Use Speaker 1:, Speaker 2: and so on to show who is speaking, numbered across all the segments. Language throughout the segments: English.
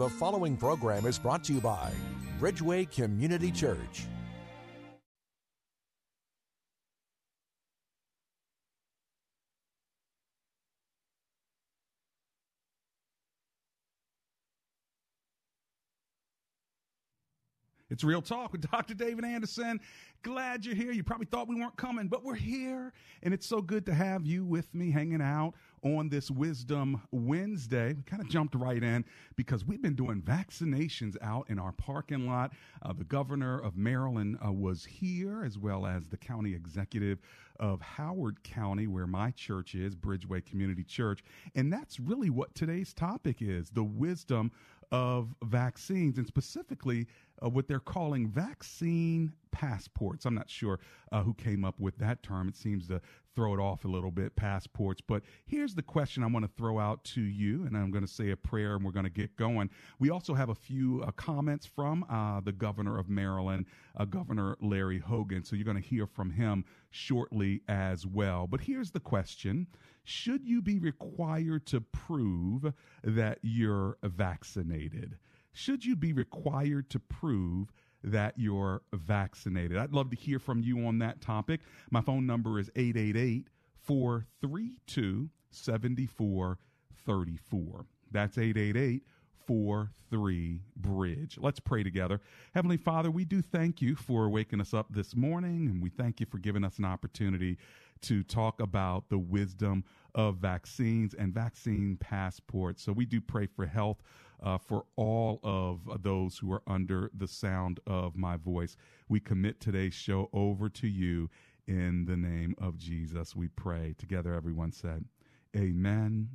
Speaker 1: The following program is brought to you by Bridgeway Community Church.
Speaker 2: It's Real Talk with Dr. David Anderson. Glad you're here. You probably thought we weren't coming, but we're here. And it's so good to have you with me hanging out on this Wisdom Wednesday. We kind of jumped right in because we've been doing vaccinations out in our parking lot. Uh, the governor of Maryland uh, was here, as well as the county executive of Howard County, where my church is, Bridgeway Community Church. And that's really what today's topic is the wisdom of vaccines, and specifically uh, what they're calling vaccine passports. I'm not sure uh, who came up with that term. It seems to throw it off a little bit, passports. But here's the question I want to throw out to you, and I'm going to say a prayer and we're going to get going. We also have a few uh, comments from uh, the governor of Maryland, uh, Governor Larry Hogan. So you're going to hear from him shortly as well. But here's the question Should you be required to prove that you're vaccinated? Should you be required to prove that you're vaccinated? I'd love to hear from you on that topic. My phone number is 888 432 7434. That's 888 43 Bridge. Let's pray together. Heavenly Father, we do thank you for waking us up this morning, and we thank you for giving us an opportunity to talk about the wisdom of vaccines and vaccine passports. So we do pray for health uh, for all of those who are under the sound of my voice. We commit today's show over to you in the name of Jesus. We pray together. Everyone said, Amen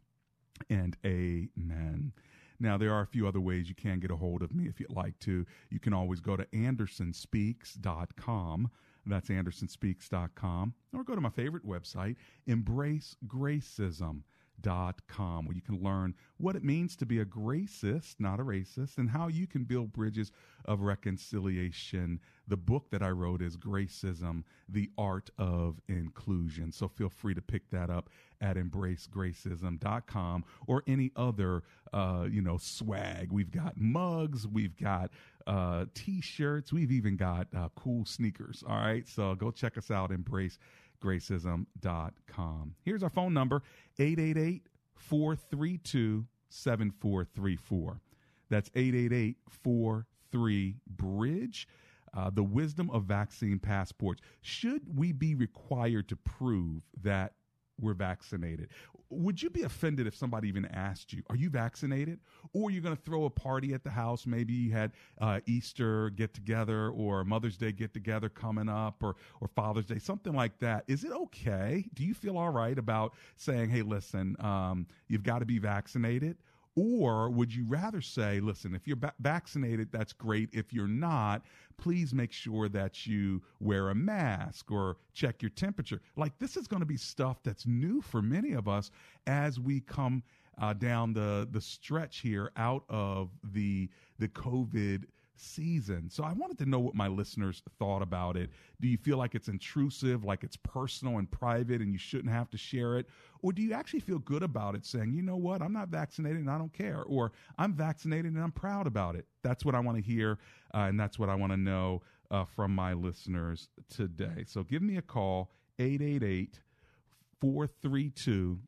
Speaker 2: and Amen. Now, there are a few other ways you can get a hold of me if you'd like to. You can always go to andersonspeaks.com. That's andersonspeaks.com. Or go to my favorite website, embracegracism.com com, where you can learn what it means to be a gracist, not a racist, and how you can build bridges of reconciliation. The book that I wrote is Gracism, The Art of Inclusion. So feel free to pick that up at embracegracism.com or any other, uh, you know, swag. We've got mugs, we've got uh, t-shirts, we've even got uh, cool sneakers. All right, so go check us out, Embrace gracism.com. Here's our phone number 888 432 7434. That's 888 43 Bridge. Uh, the wisdom of vaccine passports. Should we be required to prove that we're vaccinated. Would you be offended if somebody even asked you, Are you vaccinated? Or you're going to throw a party at the house. Maybe you had uh, Easter get together or Mother's Day get together coming up or, or Father's Day, something like that. Is it okay? Do you feel all right about saying, Hey, listen, um, you've got to be vaccinated? Or would you rather say, listen, if you're ba- vaccinated, that's great. If you're not, please make sure that you wear a mask or check your temperature. Like this is going to be stuff that's new for many of us as we come uh, down the the stretch here out of the the COVID season. So I wanted to know what my listeners thought about it. Do you feel like it's intrusive, like it's personal and private and you shouldn't have to share it? Or do you actually feel good about it saying, you know what, I'm not vaccinated and I don't care? Or I'm vaccinated and I'm proud about it? That's what I want to hear uh, and that's what I want to know uh, from my listeners today. So give me a call, 888 432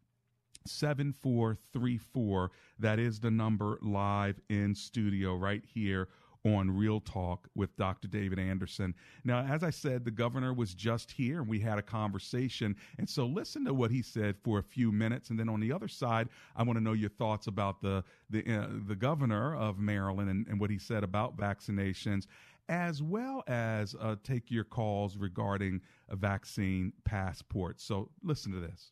Speaker 2: 7434. That is the number live in studio right here on Real Talk with Dr. David Anderson. Now, as I said, the governor was just here and we had a conversation. And so listen to what he said for a few minutes. And then on the other side, I want to know your thoughts about the, the, uh, the governor of Maryland and, and what he said about vaccinations as well as uh, take your calls regarding a vaccine passport. So listen to this.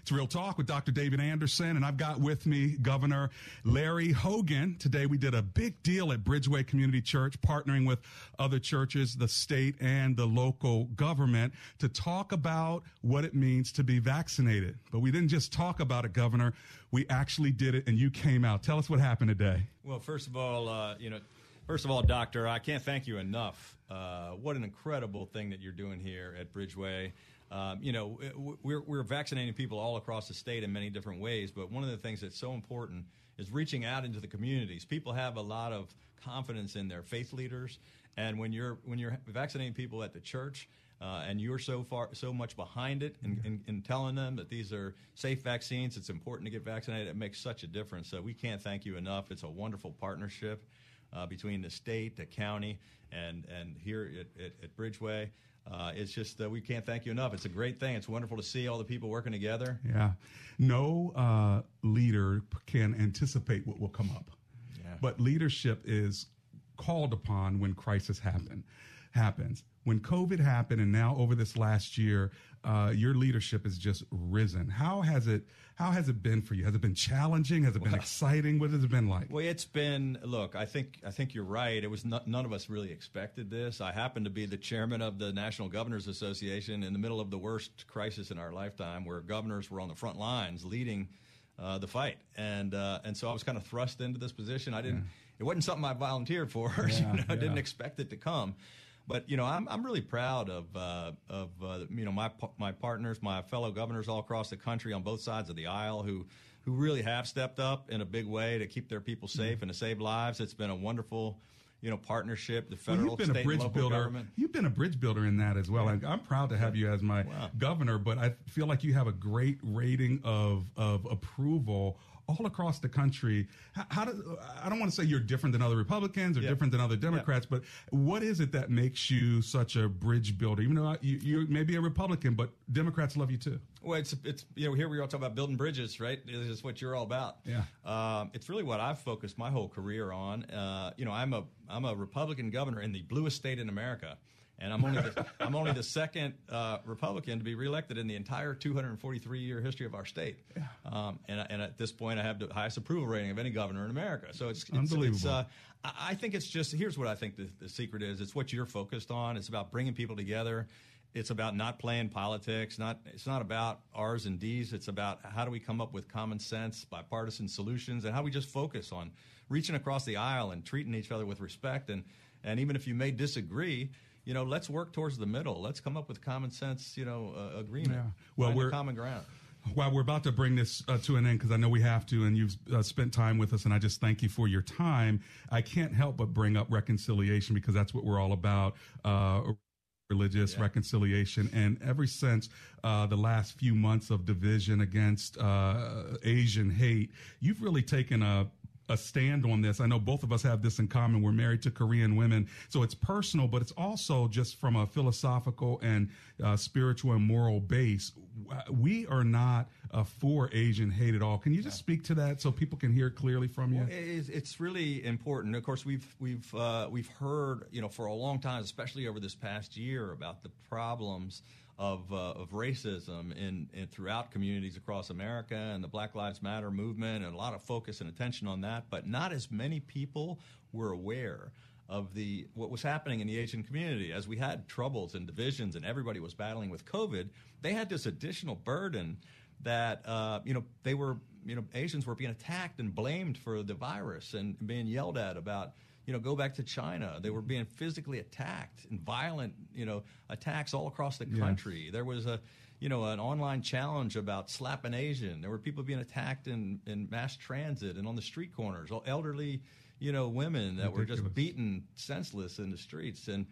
Speaker 2: It's Real Talk with Dr. David Anderson, and I've got with me Governor Larry Hogan. Today we did a big deal at Bridgeway Community Church, partnering with other churches, the state, and the local government to talk about what it means to be vaccinated. But we didn't just talk about it, Governor. We actually did it, and you came out. Tell us what happened today.
Speaker 3: Well, first of all, uh, you know, first of all, Doctor, I can't thank you enough. Uh, what an incredible thing that you're doing here at Bridgeway. Um, you know, we're, we're vaccinating people all across the state in many different ways, but one of the things that's so important is reaching out into the communities. People have a lot of confidence in their faith leaders, and when you're when you're vaccinating people at the church, uh, and you're so far so much behind it and in, in, in, telling them that these are safe vaccines it's important to get vaccinated it makes such a difference. So we can't thank you enough. It's a wonderful partnership uh, between the state the county and and here at, at, at bridgeway uh, it's just uh, we can't thank you enough. It's a great thing. It's wonderful to see all the people working together.
Speaker 2: Yeah, no uh, leader can anticipate what will come up, yeah. but leadership is called upon when crisis happen happens. When COVID happened, and now over this last year, uh, your leadership has just risen. How has it? How has it been for you? Has it been challenging? Has it been well, exciting? What has it been like?
Speaker 3: Well, it's been. Look, I think I think you're right. It was not, none of us really expected this. I happen to be the chairman of the National Governors Association in the middle of the worst crisis in our lifetime, where governors were on the front lines leading uh, the fight, and uh, and so I was kind of thrust into this position. I didn't. Yeah. It wasn't something I volunteered for. Yeah, you know, I didn't expect it to come. But you know, I'm I'm really proud of uh, of uh, you know my my partners, my fellow governors all across the country on both sides of the aisle who who really have stepped up in a big way to keep their people safe mm-hmm. and to save lives. It's been a wonderful you know partnership the federal
Speaker 2: well, you've been
Speaker 3: state
Speaker 2: a bridge builder
Speaker 3: government.
Speaker 2: you've been a bridge builder in that as well yeah. i'm proud to have you as my wow. governor but i feel like you have a great rating of of approval all across the country. How, how do, I don't want to say you're different than other Republicans or yeah. different than other Democrats, yeah. but what is it that makes you such a bridge builder? Even though you, you may be a Republican, but Democrats love you too.
Speaker 3: Well, it's it's you know here we all talk about building bridges, right? This is what you're all about.
Speaker 2: Yeah.
Speaker 3: Um, it's really what I've focused my whole career on. Uh, you know, I'm a I'm a Republican governor in the bluest state in America and I'm only the, I'm only the second uh, Republican to be reelected in the entire 243 year history of our state. Um, and, and at this point, I have the highest approval rating of any governor in America. So it's, it's
Speaker 2: unbelievable. It's, uh,
Speaker 3: I think it's just here's what I think the, the secret is. It's what you're focused on. It's about bringing people together. It's about not playing politics. Not it's not about R's and D's. It's about how do we come up with common sense, bipartisan solutions, and how we just focus on reaching across the aisle and treating each other with respect. And and even if you may disagree, you know, let's work towards the middle. Let's come up with common sense, you know, uh, agreement. Yeah. Well, we're common ground.
Speaker 2: Well, we're about to bring this uh, to an end because I know we have to, and you've uh, spent time with us, and I just thank you for your time. I can't help but bring up reconciliation because that's what we're all about. Uh, religious yeah. reconciliation. And ever since uh, the last few months of division against uh, Asian hate, you've really taken a a stand on this. I know both of us have this in common. We're married to Korean women. So it's personal, but it's also just from a philosophical and uh, spiritual and moral base. We are not uh, for Asian hate at all. Can you just speak to that so people can hear clearly from you? Well,
Speaker 3: it's really important. Of course, we've we've uh, we've heard you know for a long time, especially over this past year, about the problems of, uh, of racism in, in, throughout communities across America and the Black Lives Matter movement and a lot of focus and attention on that, but not as many people were aware of the what was happening in the Asian community as we had troubles and divisions and everybody was battling with COVID. They had this additional burden that uh, you know they were you know Asians were being attacked and blamed for the virus and being yelled at about you know, go back to China. They were being physically attacked and violent, you know, attacks all across the country. Yes. There was a, you know, an online challenge about slapping Asian. There were people being attacked in, in mass transit and on the street corners, elderly, you know, women that Ridiculous. were just beaten senseless in the streets. And,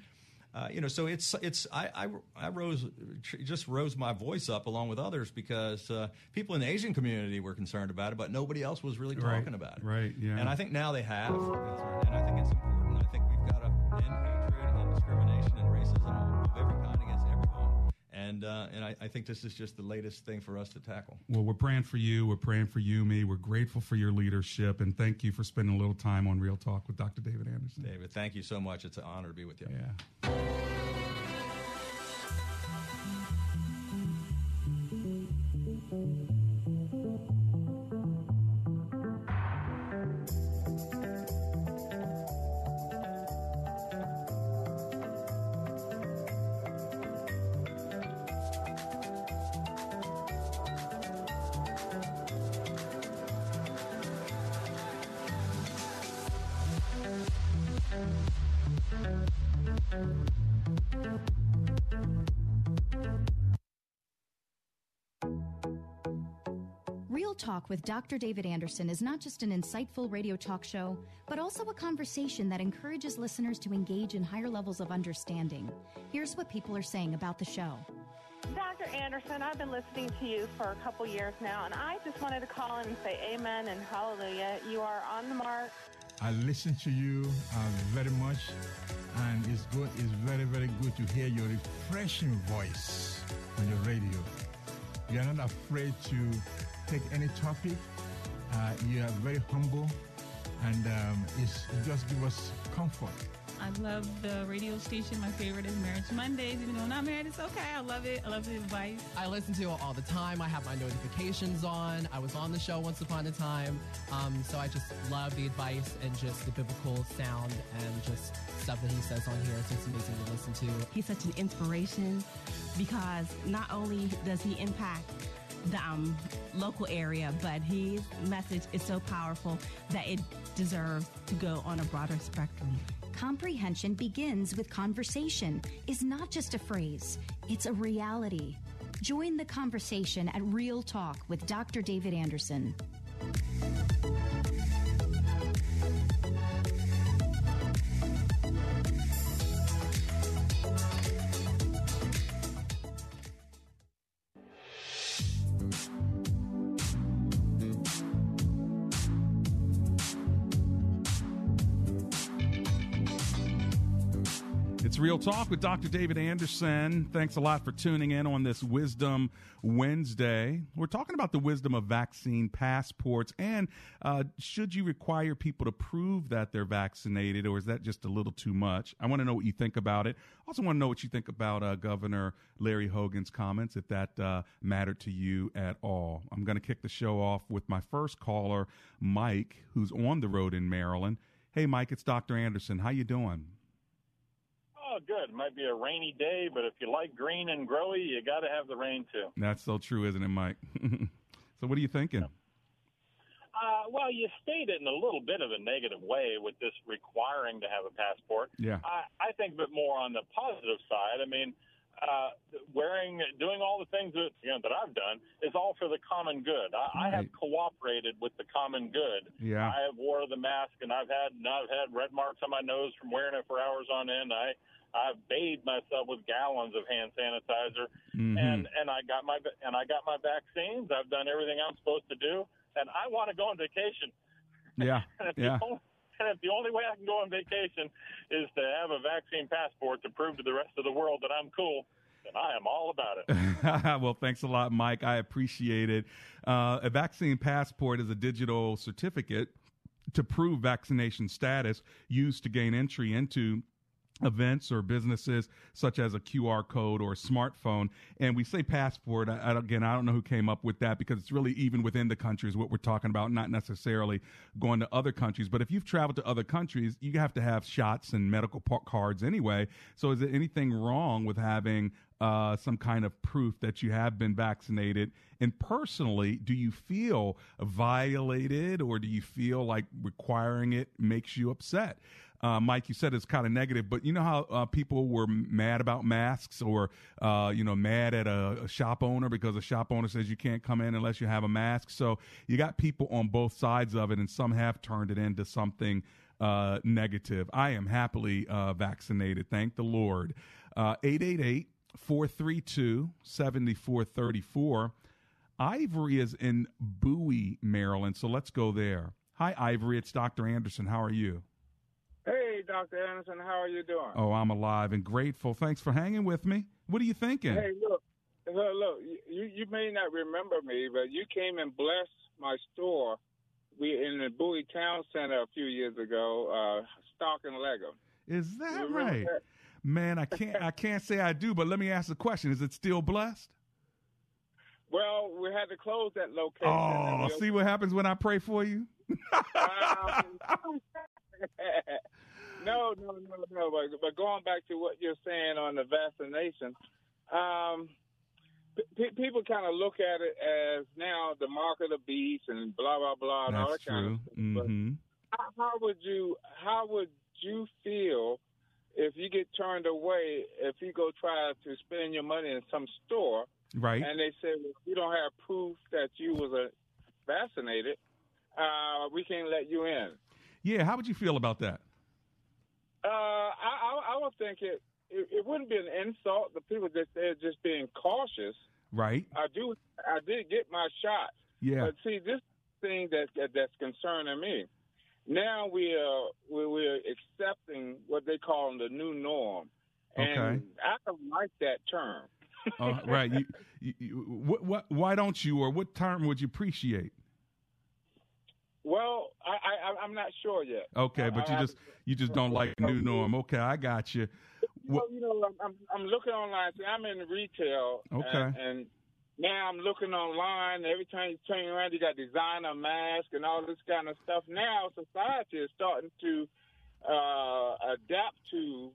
Speaker 3: uh, you know, so it's it's I, I, I rose just rose my voice up along with others because uh, people in the Asian community were concerned about it, but nobody else was really talking
Speaker 2: right,
Speaker 3: about it.
Speaker 2: Right. Yeah.
Speaker 3: And I think now they have, and I think it's important. I think we've got to end hatred and discrimination and racism of every kind. And uh, and I, I, think this is just the latest thing for us to tackle.
Speaker 2: Well, we're praying for you. We're praying for you, me. We're grateful for your leadership, and thank you for spending a little time on Real Talk with Dr. David Anderson.
Speaker 3: David, thank you so much. It's an honor to be with you.
Speaker 2: Yeah.
Speaker 4: Talk with Dr. David Anderson is not just an insightful radio talk show, but also a conversation that encourages listeners to engage in higher levels of understanding. Here's what people are saying about the show.
Speaker 5: Dr. Anderson, I've been listening to you for a couple years now, and I just wanted to call in and say amen and hallelujah. You are on the mark.
Speaker 6: I listen to you uh, very much, and it's good. It's very, very good to hear your refreshing voice on your radio. You're not afraid to take any topic. Uh, you are very humble, and um, it's, it just gives us comfort.
Speaker 7: I love the radio station. My favorite is Marriage Mondays. Even though I'm not married, it's okay. I love it. I love the advice.
Speaker 8: I listen to it all the time. I have my notifications on. I was on the show once upon a time. Um, so I just love the advice and just the biblical sound and just stuff that he says on here. So it's amazing to listen to.
Speaker 9: He's such an inspiration because not only does he impact the um, local area, but his message is so powerful that it deserves to go on a broader spectrum.
Speaker 4: Comprehension begins with conversation is not just a phrase, it's a reality. Join the conversation at Real Talk with Dr. David Anderson.
Speaker 2: It's Real Talk with Dr. David Anderson. Thanks a lot for tuning in on this Wisdom Wednesday. We're talking about the wisdom of vaccine passports and uh, should you require people to prove that they're vaccinated or is that just a little too much? I want to know what you think about it. I also want to know what you think about uh, Governor Larry Hogan's comments, if that uh, mattered to you at all. I'm going to kick the show off with my first caller, Mike, who's on the road in Maryland. Hey, Mike, it's Dr. Anderson. How you doing?
Speaker 10: Oh, good. It might be a rainy day, but if you like green and growy, you got to have the rain too.
Speaker 2: That's so true, isn't it, Mike? so, what are you thinking?
Speaker 10: Uh, well, you stated it in a little bit of a negative way with this requiring to have a passport.
Speaker 2: Yeah.
Speaker 10: I, I think a bit more on the positive side. I mean, uh, wearing, doing all the things that you know that I've done is all for the common good. I, right. I have cooperated with the common good.
Speaker 2: Yeah.
Speaker 10: I have wore the mask, and I've had I've had red marks on my nose from wearing it for hours on end. I I've bathed myself with gallons of hand sanitizer,
Speaker 2: mm-hmm.
Speaker 10: and and I got my and I got my vaccines. I've done everything I'm supposed to do, and I want to go on vacation.
Speaker 2: Yeah,
Speaker 10: and if
Speaker 2: yeah.
Speaker 10: The only, and if the only way I can go on vacation is to have a vaccine passport to prove to the rest of the world that I'm cool, then I am all about
Speaker 2: it. well, thanks a lot, Mike. I appreciate it. Uh, a vaccine passport is a digital certificate to prove vaccination status used to gain entry into events or businesses such as a QR code or a smartphone. And we say passport. I, again, I don't know who came up with that because it's really even within the countries what we're talking about, not necessarily going to other countries. But if you've traveled to other countries, you have to have shots and medical cards anyway. So is there anything wrong with having uh, some kind of proof that you have been vaccinated? And personally, do you feel violated or do you feel like requiring it makes you upset? Uh, Mike, you said it's kind of negative, but you know how uh, people were mad about masks or, uh, you know, mad at a, a, shop owner because a shop owner says you can't come in unless you have a mask. So you got people on both sides of it, and some have turned it into something uh, negative. I am happily uh, vaccinated. Thank the Lord. Uh, 888 432 7434. Ivory is in Bowie, Maryland. So let's go there. Hi, Ivory. It's Dr. Anderson. How are you?
Speaker 11: Dr. Anderson, how are you doing?
Speaker 2: Oh, I'm alive and grateful. Thanks for hanging with me. What are you thinking?
Speaker 11: Hey, look, look, look. You you may not remember me, but you came and blessed my store. We in the Bowie Town Center a few years ago, uh, stock and Lego.
Speaker 2: Is that right? That? Man, I can't I can't say I do, but let me ask the question: Is it still blessed?
Speaker 11: Well, we had to close that location.
Speaker 2: Oh, see what happens when I pray for you. um,
Speaker 11: no, no, no, no. But, but going back to what you're saying on the vaccination, um, p- people kind of look at it as now the mark of the beast and blah blah blah and
Speaker 2: That's
Speaker 11: all that
Speaker 2: true.
Speaker 11: kind of stuff.
Speaker 2: Mm-hmm.
Speaker 11: But how, how would you how would you feel if you get turned away if you go try to spend your money in some store
Speaker 2: Right.
Speaker 11: and they say well, you don't have proof that you was a vaccinated, uh, we can't let you in.
Speaker 2: Yeah, how would you feel about that?
Speaker 11: Uh, I, I, I would think it, it, it wouldn't be an insult. The people that they're just being cautious.
Speaker 2: Right.
Speaker 11: I do. I did get my shot.
Speaker 2: Yeah.
Speaker 11: But see, this thing that, that that's concerning me. Now we are we we're accepting what they call the new norm, and
Speaker 2: Okay.
Speaker 11: I don't like that term.
Speaker 2: Uh, right. You, you, you, what, what, why don't you, or what term would you appreciate?
Speaker 11: Well, I, I I'm not sure yet.
Speaker 2: Okay, but you
Speaker 11: I-
Speaker 2: just you just don't like new norm. Okay, I got you.
Speaker 11: Well, you know, I'm, I'm, I'm looking online. See, I'm in retail.
Speaker 2: Okay.
Speaker 11: And, and now I'm looking online. Every time you turn around, you got designer mask and all this kind of stuff. Now society is starting to uh, adapt to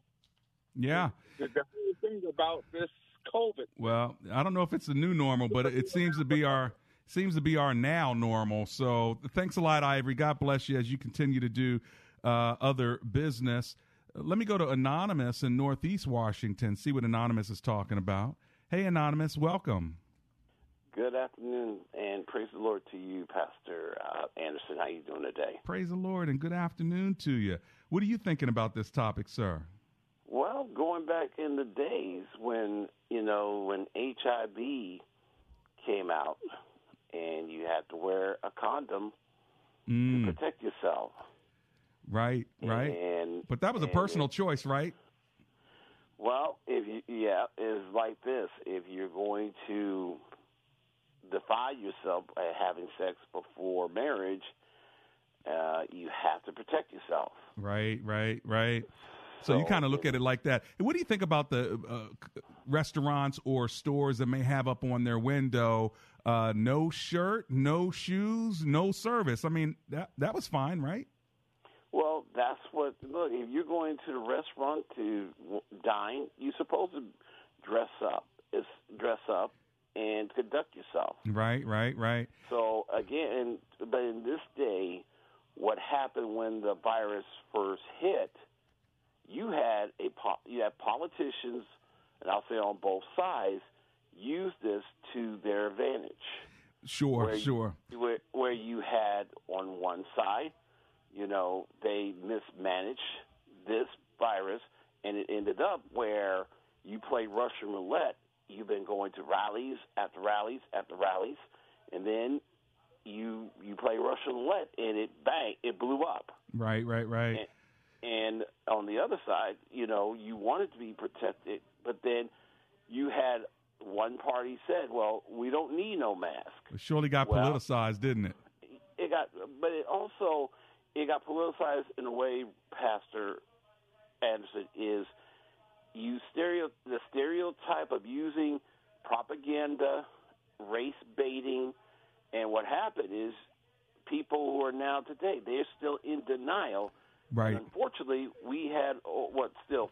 Speaker 2: Yeah.
Speaker 11: the, the whole thing about this COVID.
Speaker 2: Well, I don't know if it's the new normal, but it seems to be our seems to be our now normal. So thanks a lot, Ivory. God bless you as you continue to do uh, other business. Uh, Let me go to Anonymous in Northeast Washington. See what Anonymous is talking about. Hey, Anonymous, welcome.
Speaker 12: Good afternoon, and praise the Lord to you, Pastor uh, Anderson. How you doing today?
Speaker 2: Praise the Lord and good afternoon to you. What are you thinking about this topic, sir?
Speaker 12: Well, going back in the days when you know when HIV came out, and you have to wear a condom
Speaker 2: Mm,
Speaker 12: to protect yourself.
Speaker 2: right, right.
Speaker 12: And
Speaker 2: But that was a personal choice, right?
Speaker 12: Well, if you yeah, it's like this. If you're going to defy yourself by having sex before marriage, uh, you have to protect yourself.
Speaker 2: Right, right, right. So, you kind of look at it like that. And what do you think about the uh, restaurants or stores that may have up on their window uh, no shirt, no shoes, no service? I mean, that that was fine, right?
Speaker 12: Well, that's what. Look, if you're going to the restaurant to dine, you're supposed to dress up. Is dress up and conduct yourself.
Speaker 2: Right, right, right.
Speaker 12: So again, but in this day, what happened when the virus first hit? You had a you had politicians, and I'll say on both sides, use this to their advantage.
Speaker 2: Sure,
Speaker 12: Where you-
Speaker 2: sure.
Speaker 12: Where where you had on one side, you know, they mismanaged this virus, and it ended up where you play Russian roulette. You've been going to rallies after rallies after rallies, and then you you play Russian roulette, and it bang, it blew up.
Speaker 2: Right, right, right.
Speaker 12: And on the other side, you know, you wanted to be protected, but then you had one party said, "Well, we don't need no mask."
Speaker 2: It surely got
Speaker 12: Well-
Speaker 2: politicized, didn't it?
Speaker 12: It got, but it also it got politicized in a way. Pastor Anderson is you stereo the stereotype of using propaganda, race baiting, and what happened is people who are now today they're still in denial.
Speaker 2: Right.
Speaker 12: And unfortunately, we had oh, what still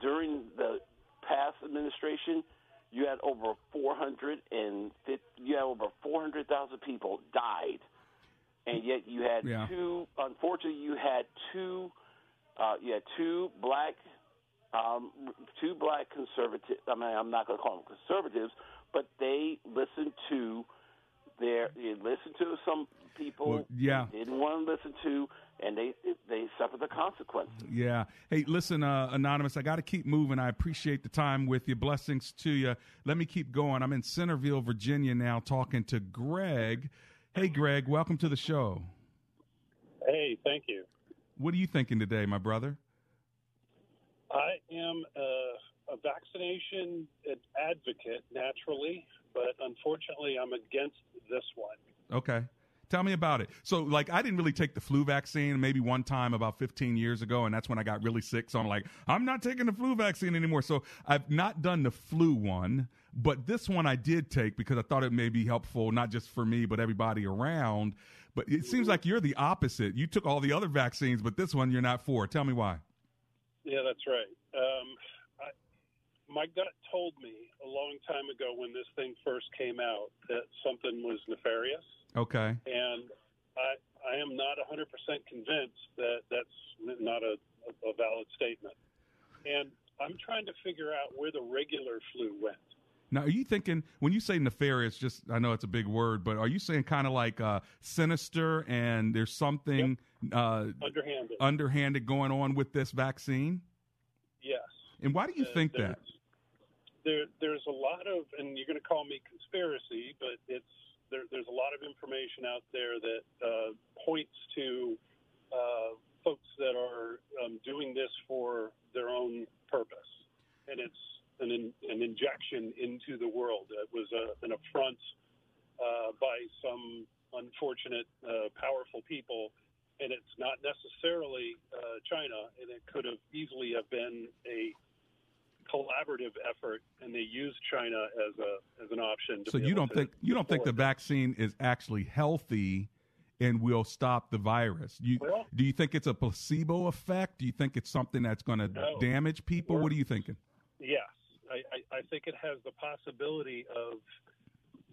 Speaker 12: during the past administration, you had over 450, you had over 400,000 people died, and yet you had
Speaker 2: Yeah.
Speaker 12: two. Unfortunately, you had two. Uh, you had two black, um, two black conservative. I mean, I'm not going to call them conservatives, but they listened to their. They listened to some people.
Speaker 2: Well, yeah.
Speaker 12: didn't want to listen to, and they they suffered the consequences.
Speaker 2: Yeah. Hey, listen, uh, Anonymous, I got to keep moving. I appreciate the time with you. Blessings to you. Let me keep going. I'm in Centreville, Virginia now, talking to Greg. Hey, Greg, welcome to the show.
Speaker 13: Hey, thank you.
Speaker 2: What are you thinking today, my brother?
Speaker 13: I am a, a vaccination advocate naturally, but unfortunately, I'm against this one.
Speaker 2: Okay. Tell me about it. So, like, I didn't really take the flu vaccine maybe one time about 15 years ago, and that's when I got really sick. So I'm like, I'm not taking the flu vaccine anymore. So I've not done the flu one, but this one I did take because I thought it may be helpful, not just for me, but everybody around. But it seems like you're the opposite. You took all the other vaccines, but this one you're not for. Tell me why.
Speaker 13: Yeah, that's right. Um, I, my gut told me a long time ago when this thing first came out that something was nefarious,
Speaker 2: Okay.
Speaker 13: and I, I am not 100% convinced that that's not a, a, valid statement. And I'm trying to figure out where the regular flu went.
Speaker 2: Now, are you thinking when you say nefarious? Just I know it's a big word, but are you saying kind of like uh, sinister and there's something uh,
Speaker 13: Underhanded.
Speaker 2: underhanded going on with this vaccine?
Speaker 13: Yes.
Speaker 2: And why do you
Speaker 13: Uh,
Speaker 2: think that?
Speaker 13: There, there's a lot of, and you're going to call me conspiracy, but it's there, there's a lot of information out there that uh, points to uh, folks that are um, doing this for their own purpose, and it's an, in, an injection into the world. It was a, an affront uh, by some unfortunate, uh, powerful people, and it's not necessarily uh, China, and it could have easily have been a collaborative effort, and they use China as a as an option. To
Speaker 2: So you don't think you don't think the vaccine is actually healthy and will stop the virus? You
Speaker 13: Well-
Speaker 2: do you think it's a placebo effect? Do you think it's something that's going to
Speaker 13: No.
Speaker 2: damage people? What are you thinking?
Speaker 13: Yes, I, I, I think it has the possibility of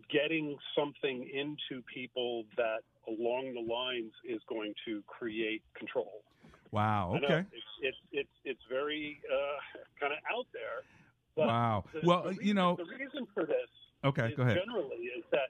Speaker 13: getting something into people that, along the lines, is going to create control.
Speaker 2: Wow. Okay.
Speaker 13: it's it's it's, it's very uh, kind of out there. But
Speaker 2: Wow.
Speaker 13: the-
Speaker 2: Well,
Speaker 13: the
Speaker 2: you know-
Speaker 13: the reason for this
Speaker 2: Okay. Go ahead.
Speaker 13: generally is that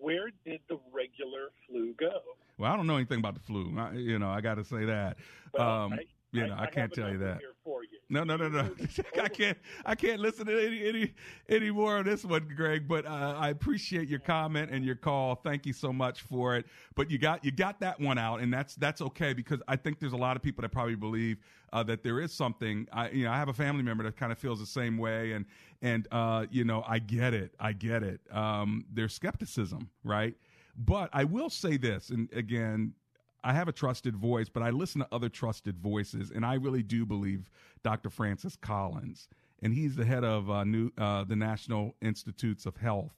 Speaker 13: where did the regular flu go?
Speaker 2: Well, I don't know anything about the flu. I, you know, I got to say that. um,
Speaker 13: I-
Speaker 2: you know, I,
Speaker 13: I
Speaker 2: can't tell you that.
Speaker 13: you.
Speaker 2: No, no, no, no. I can't. I can't listen to any any any more of this one, Greg. But uh, I appreciate your comment and your call. Thank you so much for it. But you got you got that one out, and that's that's okay because I think there's a lot of people that probably believe uh, that there is something. I you know I have a family member that kind of feels the same way, and and uh, you know I get it. I get it. Um, there's skepticism, right? But I will say this, and again, I have a trusted voice, but I listen to other trusted voices, and I really do believe Dr. Francis Collins, and he's the head of uh, new uh, the National Institutes of Health.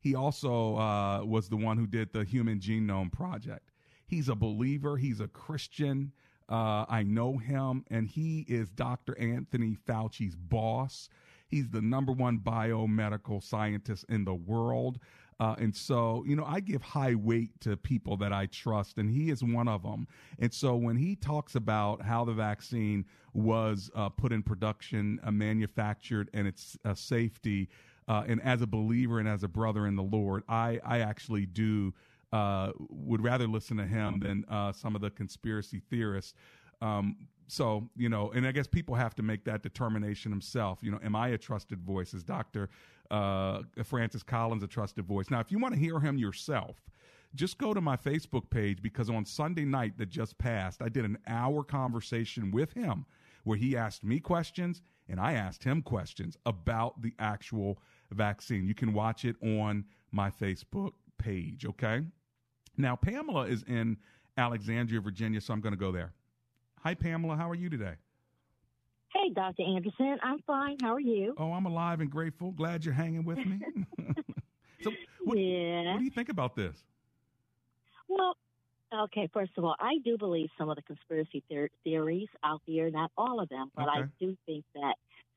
Speaker 2: He also uh, was the one who did the Human Genome Project. He's a believer. He's a Christian. Uh, I know him, and he is Dr. Anthony Fauci's boss. He's the number one biomedical scientist in the world. Uh, and so, you know, I give high weight to people that I trust, and he is one of them. And so, when he talks about how the vaccine was uh, put in production, uh, manufactured, and its safety, uh, and as a believer and as a brother in the Lord, I, I actually do uh, would rather listen to him than uh, some of the conspiracy theorists. Um, so you know, and I guess people have to make that determination themselves. You know, am I a trusted voice? Is Doctor uh, Francis Collins a trusted voice? Now, if you want to hear him yourself, just go to my Facebook page because on Sunday night that just passed, I did an hour conversation with him where he asked me questions and I asked him questions about the actual vaccine. You can watch it on my Facebook page. Okay. Now, Pamela is in Alexandria, Virginia, so I'm going to go there. Hi, Pamela. How are you today?
Speaker 14: Hey, Dr. Anderson. I'm fine. How are you?
Speaker 2: Oh, I'm alive and grateful. Glad you're hanging with me. so, what,
Speaker 14: yeah.
Speaker 2: what do you think about this?
Speaker 14: Well, okay, first of all, I do believe some of the conspiracy theor- theories out there, not all of them, but I do think that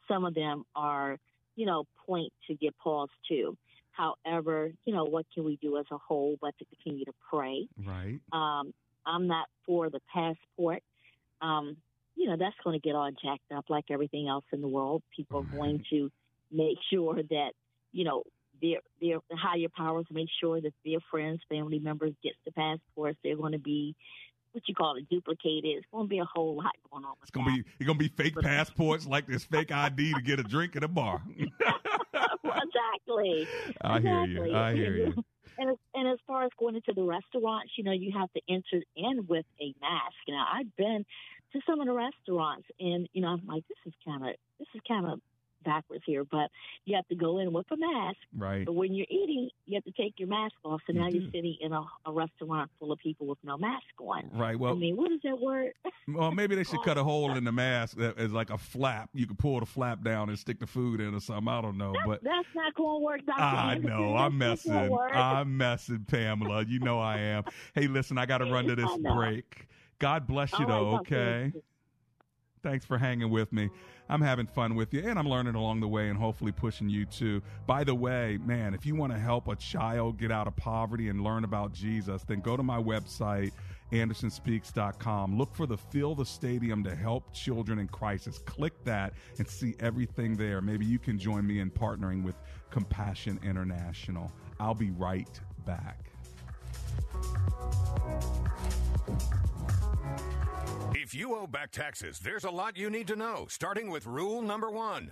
Speaker 14: some of them are, you know, point to get pause to. However, you know, what can we do as a whole but to continue to pray?
Speaker 2: Right.
Speaker 14: Um, I'm not for the passport. Um, you know, that's going to get all jacked up like everything else in the world. People are going to make sure that, you know, their their the higher powers make sure that their friends, family members gets the passports. They're going to be what you call it duplicated. It's going to be a whole lot going on.
Speaker 2: It's gonna be it's gonna be fake passports like this fake ID to get a drink at a bar.
Speaker 14: exactly.
Speaker 2: I hear you.
Speaker 14: Exactly.
Speaker 2: I hear you.
Speaker 14: And as, and as far as going into the restaurants, you know, you have to enter in with a mask. Now, I've been to some of the restaurants, and you know, I'm like, this is kind of this is kind of backwards here, but you have to go in with a mask.
Speaker 2: Right.
Speaker 14: But when you're eating, you have to take your mask off. So
Speaker 2: You
Speaker 14: now
Speaker 2: do.
Speaker 14: you're sitting in a, a restaurant full of people with no mask on.
Speaker 2: Right. Well,
Speaker 14: I mean, what is that word?
Speaker 2: well, maybe they should cut a hole in the mask that is like a flap. You could pull the flap down and stick the food in or something. I don't know, but
Speaker 14: That's not going to work, Dr.
Speaker 2: I
Speaker 14: Anderson.
Speaker 2: know I'm messing. I'm messing, Pamela. You know I am. Hey, listen, I got to run to this break. God bless you,
Speaker 14: oh, right,
Speaker 2: though. Okay. Thanks for hanging with me. I'm having fun with you, and I'm learning along the way, and hopefully pushing you too. By the way, man, if you want to help a child get out of poverty and learn about Jesus, then go to my website andersonspeaks.com. Look for the Fill the Stadium to Help Children in Crisis. Click that and see everything there. Maybe you can join me in partnering with Compassion International. I'll be right back.
Speaker 15: If you owe back taxes, there's a lot you need to know, starting with rule number one.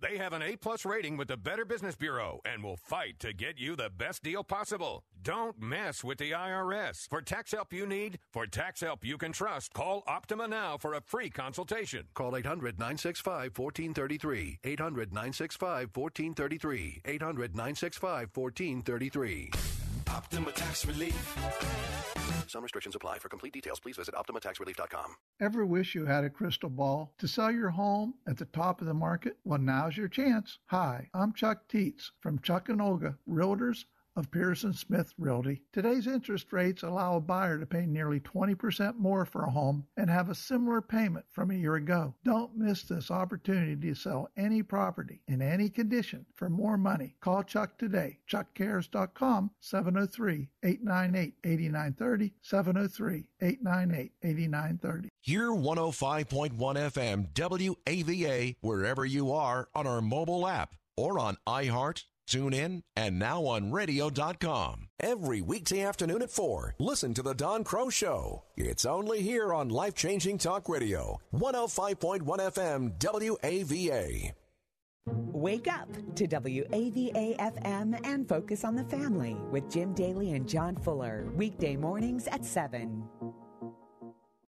Speaker 15: They have an A plus rating with the Better Business Bureau and will fight to get you the best deal possible. Don't mess with the IRS. For tax help you need, for tax help you can trust, call Optima now for a free consultation.
Speaker 16: Call 800 965 1433. 800 965 1433. 800 965 1433.
Speaker 17: Optima Tax Relief.
Speaker 16: Some restrictions apply. For complete details, please visit OptimaTaxRelief.com.
Speaker 18: Ever wish you had a crystal ball to sell your home at the top of the market? Well, now's your chance. Hi, I'm Chuck Teets from Chuck and Olga, Realtors of Pearson Smith Realty. Today's interest rates allow a buyer to pay nearly 20% more for a home and have a similar payment from a year ago. Don't miss this opportunity to sell any property in any condition for more money. Call Chuck today. ChuckCares.com 703 898 8930 703 898 8930.
Speaker 1: Hear 105.1 FM WAVA wherever you are on our mobile app or on iHeart Tune in and now on radio.com. Every weekday afternoon at 4, listen to The Don Crow Show. It's only here on Life Changing Talk Radio, 105.1 FM WAVA.
Speaker 19: Wake up to WAVA FM and focus on the family with Jim Daly and John Fuller. Weekday mornings at 7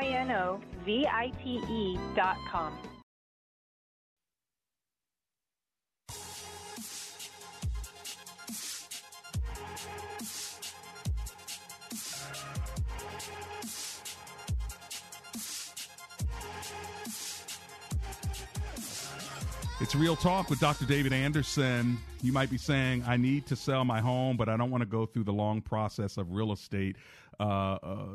Speaker 5: D-I-N-O-V-I-T-E dot com.
Speaker 2: It's Real Talk with Dr. David Anderson. You might be saying, I need to sell my home, but I don't want to go through the long process of real estate uh, uh,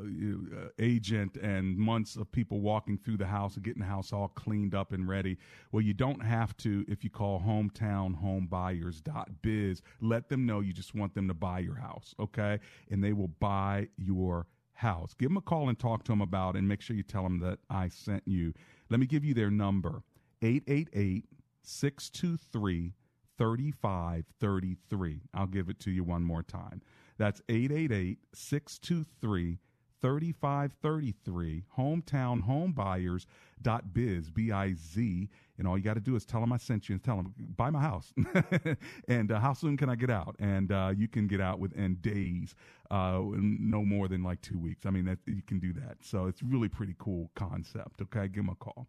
Speaker 2: agent and months of people walking through the house and getting the house all cleaned up and ready. Well, you don't have to if you call hometownhomebuyers.biz. Let them know you just want them to buy your house, okay? And they will buy your house. Give them a call and talk to them about it and make sure you tell them that I sent you. Let me give you their number 888 623 3533. I'll give it to you one more time. That's 888 623 3533. Hometownhomebuyers.biz, b i z, and all you got to do is tell them I sent you and tell them, buy my house. and uh, how soon can I get out? And uh, you can get out within days, uh, no more than like two weeks. I mean, that, you can do that. So it's really pretty cool concept. Okay, give them a call.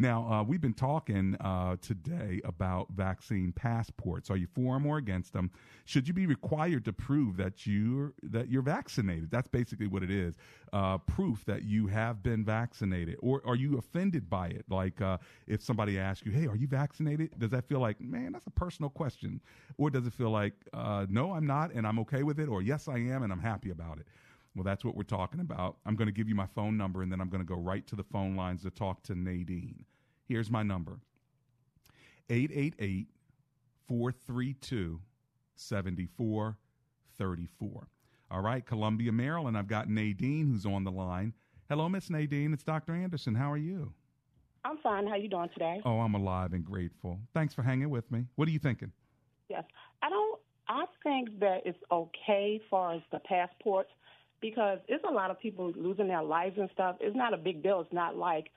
Speaker 2: Now, uh, we've been talking uh, today about vaccine passports. Are you for them or against them? Should you be required to prove that you're that you're vaccinated? That's basically what it is. Uh, proof that you have been vaccinated, or are you offended by it? Like uh, if somebody asks you, "Hey, are you vaccinated?" Does that feel like, man, that's a personal question, or does it feel like, uh, no, I'm not, and I'm okay with it, or yes, I am, and I'm happy about it? Well, that's what we're talking about. I'm going to give you my phone number and then I'm going to go right to the phone lines to talk to Nadine. Here's my number 888 432 7434. All right, Columbia, Maryland. I've got Nadine who's on the line. Hello, Miss Nadine. It's Dr. Anderson. How are you?
Speaker 20: I'm fine. How you doing today?
Speaker 2: Oh, I'm alive and grateful. Thanks for hanging with me. What are you thinking?
Speaker 20: Yes. I don't I think that it's okay far as the passports because it's a lot of people losing their lives and stuff. It's not a big deal. It's not like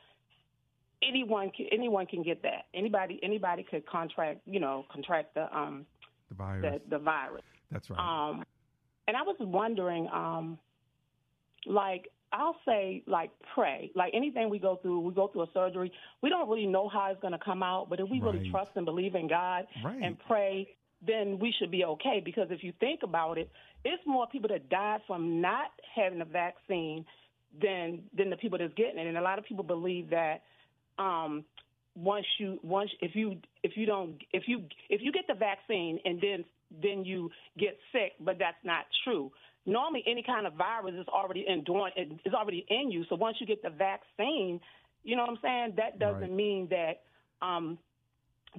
Speaker 20: anyone can, anyone can get that. Anybody anybody could contract, you know, contract the um
Speaker 2: the virus.
Speaker 20: The, the virus.
Speaker 2: That's right.
Speaker 20: Um and I was wondering um like I'll say like pray. Like anything we go through, we go through a surgery. We don't really know how it's going to come out, but if we
Speaker 2: Right.
Speaker 20: really trust and believe in God
Speaker 2: Right.
Speaker 20: and pray, then we should be okay. Because if you think about it, it's more people that died from not having a vaccine than than the people that's getting it. And a lot of people believe that um, once you once if you if you don't if you if you get the vaccine and then then you get sick, but that's not true. Normally, any kind of virus is already enduring is already in you. So once you get the vaccine, you know what I'm saying. That doesn't
Speaker 21: Right.
Speaker 20: mean that um,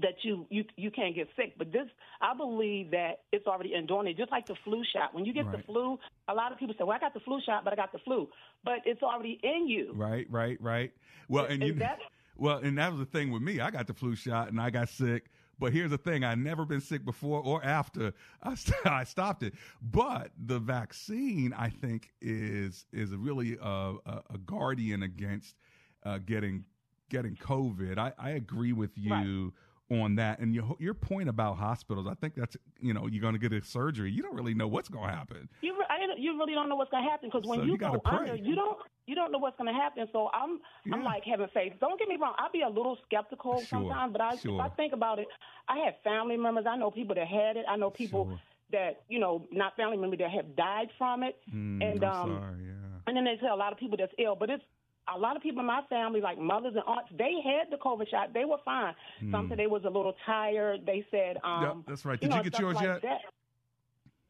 Speaker 20: that you you you can't get sick. But this, I believe that it's already enduring it. Just like the flu shot. When you get the flu, a lot of people say, "Well, I got the flu shot, but I got the flu." But it's already in you.
Speaker 2: Right, right, right. Well, and
Speaker 20: Is
Speaker 2: you
Speaker 20: that-
Speaker 2: well, and that was the thing with me. I got the flu shot and I got sick. But here's the thing: I never been sick before or after I, st- I stopped it. But the vaccine, I think, is is really a, a, a guardian against uh, getting getting COVID. I, I agree with you on that. And your your point about hospitals, I think that's you know you're going to get a surgery. You don't really know what's going to happen.
Speaker 20: You re- I, you really don't know what's going to happen because when
Speaker 2: So
Speaker 20: you,
Speaker 2: you
Speaker 20: go under, you don't you don't know what's going to happen. So I'm I'm like having faith. Don't get me wrong. I'll be a little skeptical
Speaker 2: Sure,
Speaker 20: sometimes, but I,
Speaker 2: sure.
Speaker 20: if I think about it, I have family members. I know people that had it. I know people
Speaker 2: Sure.
Speaker 20: that you know not family members that have died from it.
Speaker 2: Mm,
Speaker 20: and
Speaker 2: I'm
Speaker 20: um,
Speaker 2: sorry, yeah.
Speaker 20: and then they say a lot of people that's ill, but it's a lot of people in my family, like mothers and aunts, they had the COVID shot. They were fine. Some
Speaker 2: Hmm.
Speaker 20: said they was a little tired. They said, um,
Speaker 2: Yep, that's right. Did you
Speaker 20: know,
Speaker 2: get yours
Speaker 20: like
Speaker 2: yet?
Speaker 20: that.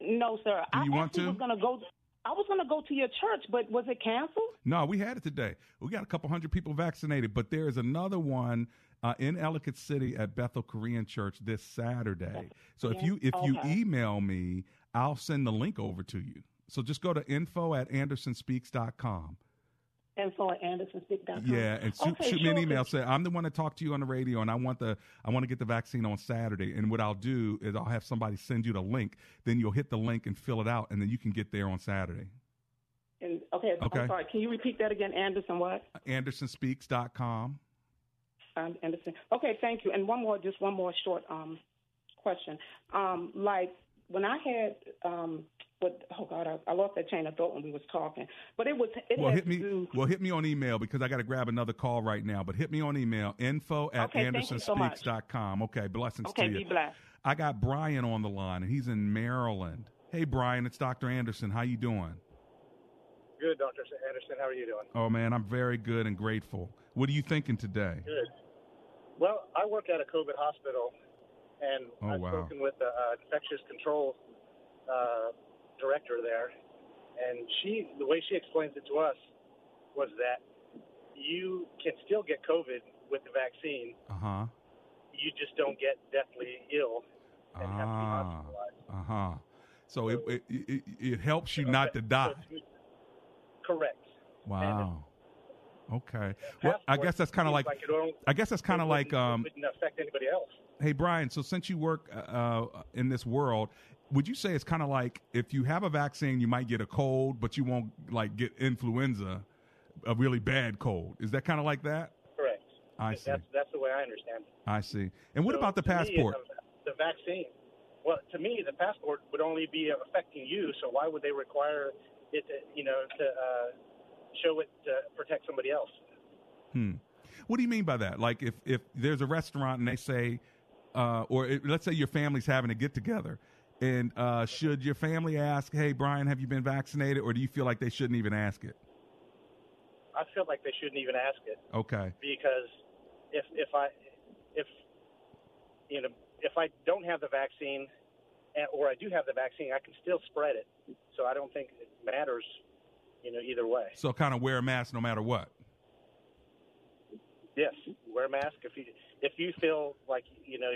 Speaker 20: No, sir.
Speaker 2: Do
Speaker 20: I
Speaker 2: want to?
Speaker 20: was gonna go. I was gonna go to your church, but was it canceled?
Speaker 2: No, we had it today. We got a couple hundred people vaccinated, but there is another one uh, in Ellicott City at Bethel Korean Church this Saturday. So if you if you email me, I'll send the link over to you. So just go to info at andersonspeaks.com.
Speaker 20: Info at AndersonSpeak.com.
Speaker 2: Yeah, and shoot,
Speaker 20: Okay,
Speaker 2: shoot me an email. Say I'm the one to talk to you on the radio, and I want the I want to get the vaccine on Saturday. And what I'll do is I'll have somebody send you the link. Then you'll hit the link and fill it out, and then you can get there on Saturday.
Speaker 20: And, okay,
Speaker 2: Okay.
Speaker 20: I'm sorry. Can you repeat that again, Anderson? What?
Speaker 2: AndersonSpeaks.com.
Speaker 20: Um, Anderson. Okay, thank you. And one more, just one more short um, question. Um, like when I had, um, what? Oh God, I, I lost that chain of thought when we was talking. But it was it
Speaker 2: Well, hit me.
Speaker 20: do.
Speaker 2: Well, hit me on email because I got to grab another call right now. But hit me on email info at
Speaker 20: Okay, thank you so much.
Speaker 2: andersonspeaks.com. Okay, blessings
Speaker 20: Okay,
Speaker 2: to you.
Speaker 20: be blessed.
Speaker 2: I got Brian on the line, and he's in Maryland. Hey, Brian, it's Dr. Anderson. How you doing?
Speaker 21: Good, Dr. Anderson. How are you doing?
Speaker 2: Oh man, I'm very good and grateful. What are you thinking today?
Speaker 21: Good. Well, I work at a COVID hospital, and
Speaker 2: Oh,
Speaker 21: I've
Speaker 2: wow.
Speaker 21: spoken with the uh, infectious control uh, director there, and she, the way she explains it to us, was that you can still get COVID with the vaccine.
Speaker 2: Uh huh.
Speaker 21: You just don't get deathly ill and have to be
Speaker 2: Ah.
Speaker 21: hospitalized.
Speaker 2: Uh huh. So it, it it it helps you not to die.
Speaker 21: Correct.
Speaker 2: Wow. Okay. Well, I guess that's kind of like.
Speaker 21: It
Speaker 2: I guess that's kind of like. Um,
Speaker 21: wouldn't affect anybody else.
Speaker 2: Hey Brian, so since you work uh, in this world, would you say it's kind of like if you have a vaccine, you might get a cold, but you won't like get influenza, a really bad cold? Is that kind of like that?
Speaker 21: Correct.
Speaker 2: I see.
Speaker 21: That's that's the way I understand it.
Speaker 2: I see. And what
Speaker 21: So
Speaker 2: about the
Speaker 21: me,
Speaker 2: passport?
Speaker 21: the, the vaccine. Well, to me, the passport would only be affecting you. So why would they require it? To, you know, to uh, show it to protect somebody else?
Speaker 2: Hmm. What do you mean by that? Like if if there's a restaurant and they say, uh, or it, let's say your family's having a get together, and uh, should your family ask, "Hey, Brian, have you been vaccinated?" Or do you feel like they shouldn't even ask it?
Speaker 21: I feel like they shouldn't even ask it
Speaker 2: Okay.
Speaker 21: because if if I if you know if I don't have the vaccine or I do have the vaccine, I can still spread it. So I don't think it matters you know, either way.
Speaker 2: So kind of wear a mask no matter what.
Speaker 21: Yes, wear a mask if you if you feel like you know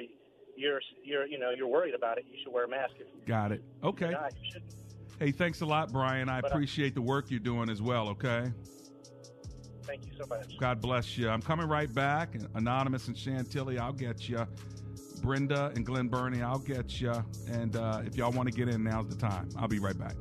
Speaker 21: you're you're you know you're worried about it. You should wear a mask. If
Speaker 2: Got it. Okay.
Speaker 21: not.
Speaker 2: Hey, thanks a lot, Brian. I
Speaker 21: But, uh,
Speaker 2: appreciate the work you're doing as well. Okay.
Speaker 21: Thank you so much.
Speaker 2: God bless you. I'm coming right back. Anonymous and Chantilly, I'll get you. Brenda and Glen Burnie, I'll get you. And uh, if y'all want to get in, now's the time. I'll be right back.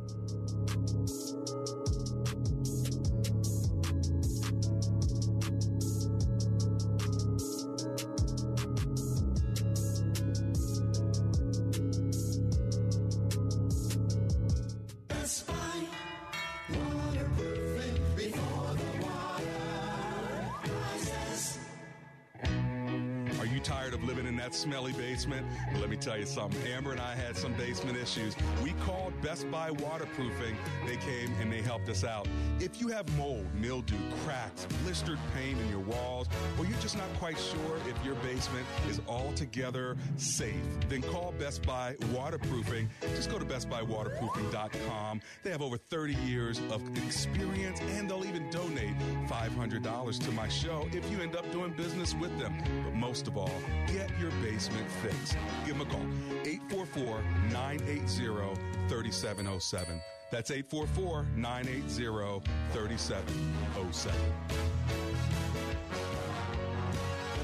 Speaker 2: Something. Amber and I had some basement issues. We called Best Buy Waterproofing. They came and they helped us out. If you have mold, mildew, cracks, blistered paint in your walls, or you're just not quite sure if your basement is altogether safe, then call Best Buy Waterproofing. Just go to bestbuywaterproofing.com. They have over 30 years of experience and they'll even donate $500 to my show if you end up doing business with them. But most of all, get your basement fixed. Give them a call 844 980 3707. That's 844 980 3707.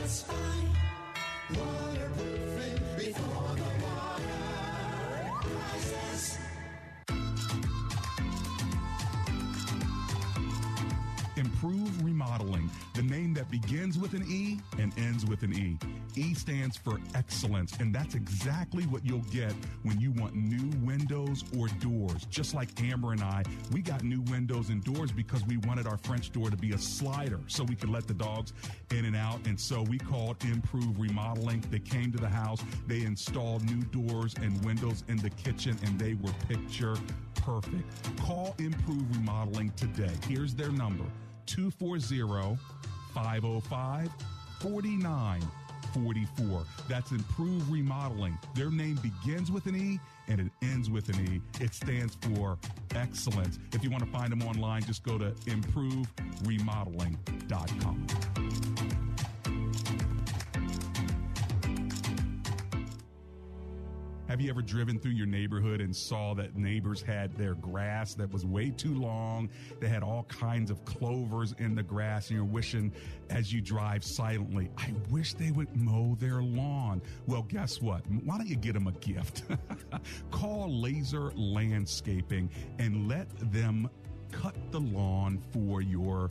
Speaker 17: Best Buy. Waterproofing before the water rises.
Speaker 2: Empire Remodeling, the name that begins with an E and ends with an E. E stands for excellence, and that's exactly what you'll get when you want new windows or doors. Just like Amber and I, we got new windows and doors because we wanted our French door to be a slider so we could let the dogs in and out. And so we called Empire Remodeling. They came to the house, they installed new doors and windows in the kitchen, and they were picture perfect. Call Empire Remodeling today. Here's their number 240 505 4944. That's Empire Remodeling. Their name begins with an E and it ends with an E. It stands for excellence. If you want to find them online, just go to empireremodeling.com. Have you ever driven through your neighborhood and saw that neighbors had their grass that was way too long? They had all kinds of clovers in the grass, and you're wishing as you drive silently, I wish they would mow their lawn. Well, guess what? Why don't you get them a gift? Call Lazer Landscaping and let them cut the lawn for your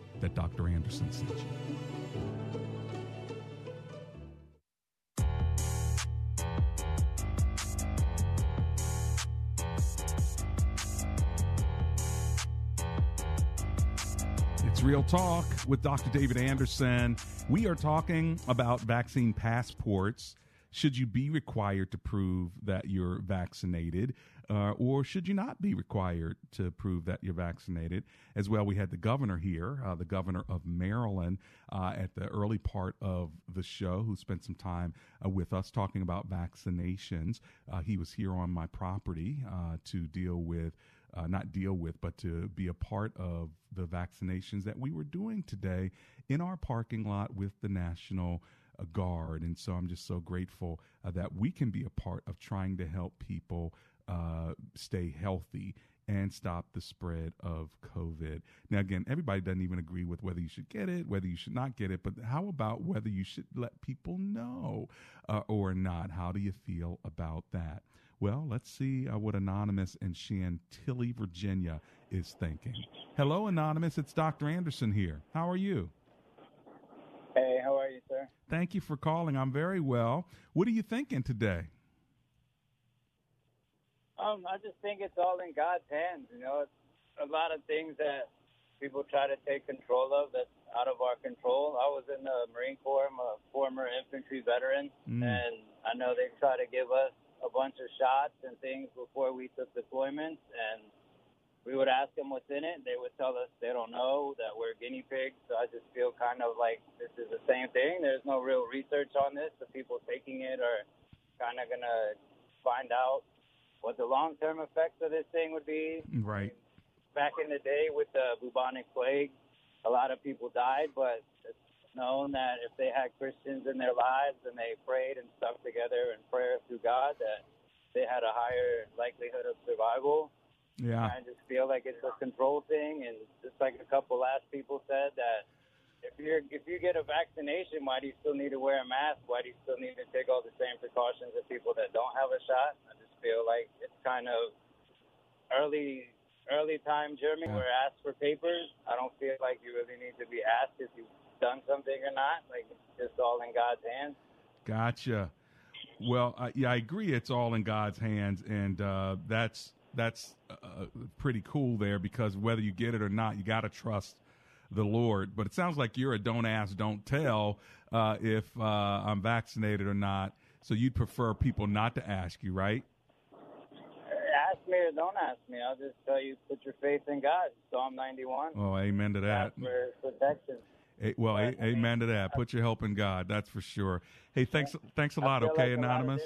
Speaker 2: that Dr. Anderson sent you. It's Real Talk with Dr. David Anderson. We are talking about vaccine passports. Should you be required to prove that you're vaccinated, uh, or should you not be required to prove that you're vaccinated? As well, we had the governor here, uh, the governor of Maryland, uh, at the early part of the show, who spent some time uh, with us talking about vaccinations. Uh, he was here on my property uh, to deal with uh, not deal with, but to be a part of the vaccinations that we were doing today in our parking lot with the National uh, Guard. And so I'm just so grateful uh, that we can be a part of trying to help people uh, stay healthy and stop the spread of COVID. Now, again, everybody doesn't even agree with whether you should get it, whether you should not get it, but how about whether you should let people know uh, or not? How do you feel about that? Well, let's see uh, what Anonymous in Chantilly, Virginia is thinking. Hello, Anonymous. It's Dr. Anderson here. How are you?
Speaker 22: Hey, how are you, sir?
Speaker 2: Thank you for calling. I'm very well. What are you thinking today?
Speaker 22: Um, I just think it's all in God's hands. You know, it's, a lot of things that people try to take control of that's out of our control. I was in the Marine Corps. I'm a former infantry veteran,
Speaker 2: Mm.
Speaker 22: and I know they try to give us a bunch of shots and things before we took deployments, and we would ask them what's in it. They would tell us they don't know that we're guinea pigs. So I just feel kind of like this is the same thing. There's no real research on this. The people taking it are kind of gonna find out what the long-term effects of this thing would be.
Speaker 2: Right.
Speaker 22: Back in the day with the bubonic plague, a lot of people died, but it's known that if they had Christians in their lives and they prayed and stuck together in prayer through God, that they had a higher likelihood of survival.
Speaker 2: Yeah.
Speaker 22: I just feel like it's a control thing, and just like a couple last people said that if you're if you get a vaccination, why do you still need to wear a mask? Why do you still need to take all the same precautions as people that don't have a shot? I just feel like it's kind of early early time Germany
Speaker 2: Yeah.
Speaker 22: where asked for papers. I don't feel like you really need to be asked if you've done something or not. Like it's just all in God's hands.
Speaker 2: Gotcha. Well, uh, yeah, I agree. It's all in God's hands, and uh, that's that's uh, pretty cool there because whether you get it or not, you got to trust the Lord. But it sounds like you're a don't ask, don't tell uh, if uh, I'm vaccinated or not. So you'd prefer people not to ask you, right?
Speaker 22: Ask me or don't ask me. I'll just tell you, put your faith in God. Psalm 91.
Speaker 2: Oh, amen to that.
Speaker 22: For protection.
Speaker 2: A- well, a- amen to that. Put your help in God. That's for sure. Hey, thanks, thanks a lot. Okay,
Speaker 22: like a
Speaker 2: anonymous.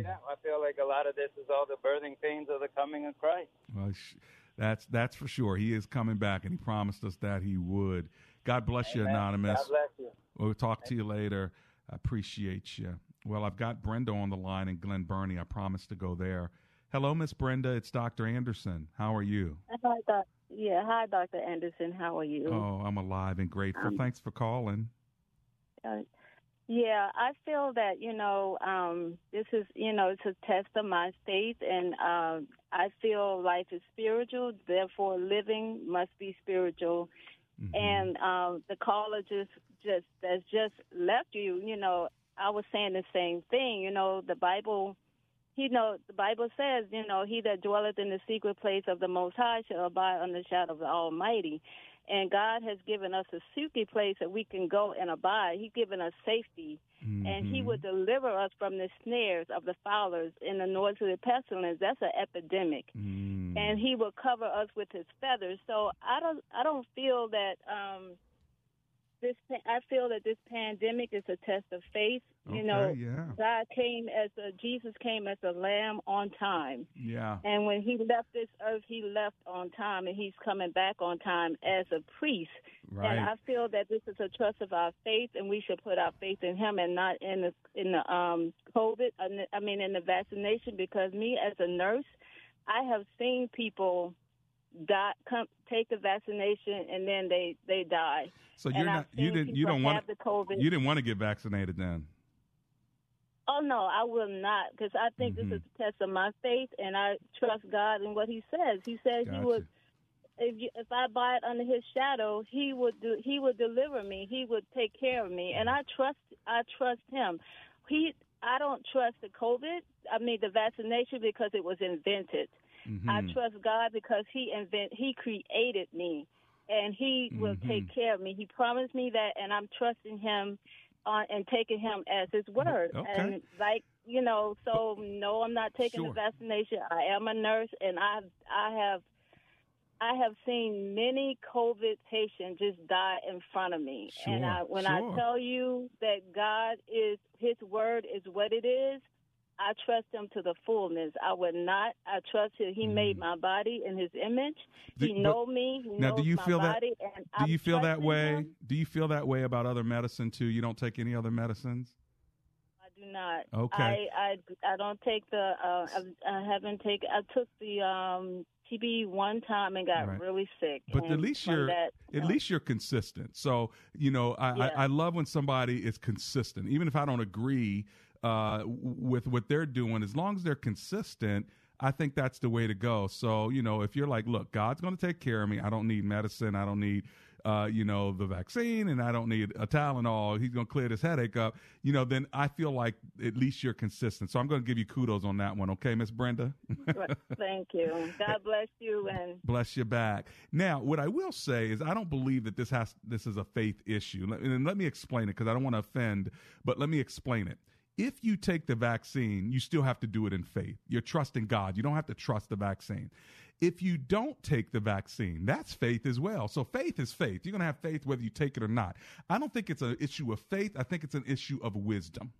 Speaker 22: Is all yeah, I feel like a lot of this is all the birthing pains of the coming of Christ.
Speaker 2: Well, that's that's for sure. He is coming back, and he promised us that he would. God bless you, anonymous.
Speaker 22: God bless you.
Speaker 2: We'll talk to you later. I appreciate you. Well, I've got Brenda on the line in Glen Burnie. I promised to go there. Hello, Miss Brenda. It's Dr. Anderson. How are you?
Speaker 23: Hi, doc- yeah. Hi, Dr. Anderson. How are you?
Speaker 2: Oh, I'm alive and grateful.
Speaker 23: Um,
Speaker 2: Thanks for calling.
Speaker 23: Uh, yeah, I feel that you know um, this is you know it's a test of my faith, and um, I feel life is spiritual. Therefore, living must be spiritual. And um, the caller just just that's just left you. You know, I was saying the same thing. You know, the Bible. You know, the Bible says, you know, he that dwelleth in the secret place of the Most High shall abide under the shadow of the Almighty. And God has given us a secret place that we can go and abide. He's given us safety. And He will deliver us from the snares of the fowlers and the noise of the pestilence. That's an epidemic. And He will cover us with His feathers. So I don't, I don't feel that um, this. I feel that this pandemic is a test of faith. You know,
Speaker 2: yeah.
Speaker 23: God came as a Jesus came as a lamb on time.
Speaker 2: Yeah.
Speaker 23: And when he left this earth, he left on time, and he's coming back on time as a priest.
Speaker 2: Right.
Speaker 23: And I feel that this is a trust of our faith, and we should put our faith in him and not in the in the um COVID. I mean, in the vaccination, because me as a nurse, I have seen people die, come take the vaccination, and then they they die.
Speaker 2: So you're
Speaker 23: I've
Speaker 2: not you didn't you don't want
Speaker 23: the COVID.
Speaker 2: you didn't want to get vaccinated then.
Speaker 23: Oh no, I will not, because I think
Speaker 2: Mm-hmm.
Speaker 23: this is a test of my faith, and I trust God and what He says. He says He would, if you, if I abide under His shadow, He would do, He would deliver me. He would take care of me, and I trust I trust Him. He I don't trust the COVID. I mean the vaccination because it was invented. I
Speaker 17: Mhm.
Speaker 23: trust God because He invent He created me, and He will
Speaker 17: Mhm.
Speaker 23: take care of me. He promised me that, and I'm trusting Him on and taking Him as His word.
Speaker 17: Okay.
Speaker 23: And like you know, so no, I'm not taking
Speaker 17: Sure.
Speaker 23: the vaccination. I am a nurse, and I I have I have seen many COVID patients just die in front of me. and I, when
Speaker 17: sure.
Speaker 23: I tell you that God is His word is what it is, I trust Him to the fullness. I would not. I trust Him. He made my body in His image.
Speaker 2: Mm. Do-
Speaker 23: he know me. He
Speaker 2: now, do you feel that? Do
Speaker 23: I'm
Speaker 2: you feel that way?
Speaker 23: Him.
Speaker 2: Do you feel that way about other medicine too? You don't take any other medicines?
Speaker 23: I do not.
Speaker 2: Okay.
Speaker 23: I I, I don't take the. Uh, I, I haven't taken. I took the um, TB one time and got
Speaker 2: Right.
Speaker 23: really sick.
Speaker 2: But at least you're
Speaker 23: that,
Speaker 2: at least you're consistent. So you know, I,
Speaker 23: Yeah.
Speaker 2: I, I love when somebody is consistent, even if I don't agree uh, with what they're doing. As long as they're consistent, I think that's the way to go. So you know, if you're like, look, God's going to take care of me. I don't need medicine. I don't need uh, you know, the vaccine and I don't need a Tylenol. He's going to clear this headache up. You know, then I feel like at least you're consistent. So I'm going to give you kudos on that one. Okay, Miss Brenda.
Speaker 23: Thank you. God bless you and
Speaker 2: Bless you back. Now, what I will say is, I don't believe that this has this is a faith issue, and let me explain it because I don't want to offend, but let me explain it. If you take the vaccine, you still have to do it in faith. You're trusting God. You don't have to trust the vaccine. If you don't take the vaccine, that's faith as well. So faith is faith. You're going to have faith whether you take it or not. I don't think it's an issue of faith. I think it's an issue of wisdom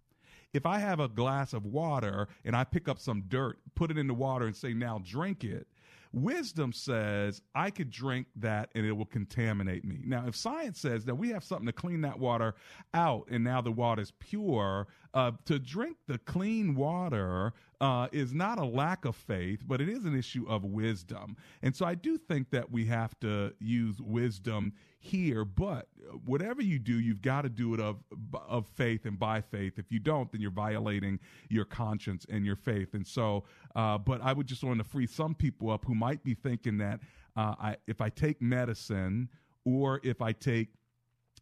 Speaker 2: if I have a glass of water and I pick up some dirt, put it in the water and say, now drink it, wisdom says I could drink that and it will contaminate me. Now, if science says that we have something to clean that water out and now the water is pure, uh, to drink the clean water uh, is not a lack of faith, but it is an issue of wisdom. And so I do think that we have to use wisdom here, but whatever you do, you've got to do it of of faith and by faith. If you don't, then you're violating your conscience and your faith. And so, uh, but I would just want to free some people up who might be thinking that uh, I, if I take medicine or if I take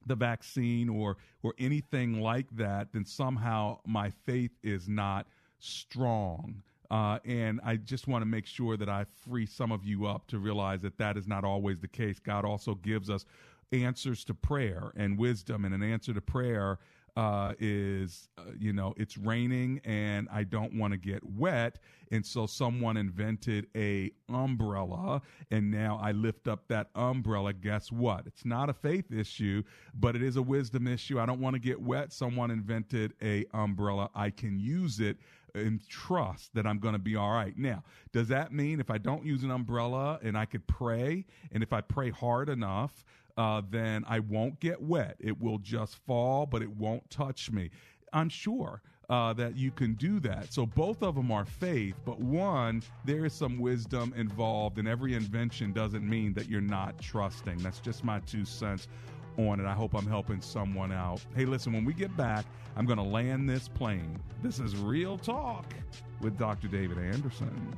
Speaker 2: the vaccine or or anything like that, then somehow my faith is not strong. Uh, and I just want to make sure that I free some of you up to realize that that is not always the case. God also gives us answers to prayer and wisdom, and an answer to prayer uh, is, uh, you know, it's raining and I don't want to get wet, and so someone invented a umbrella, and now I lift up that umbrella. Guess what? It's not a faith issue, but it is a wisdom issue. I don't want to get wet. Someone invented a umbrella. I can use it and trust that I'm going to be all right. Now, does that mean if I don't use an umbrella and I could pray, and if I pray hard enough, uh, then I won't get wet? It will just fall, but it won't touch me. I'm sure. Uh, that you can do that. So both of them are faith, but one, there is some wisdom involved, and every invention doesn't mean that you're not trusting. That's just my two cents on it. I hope I'm helping someone out. Hey, listen, when we get back, I'm going to land this plane. This is Real Talk with Dr. David Anderson.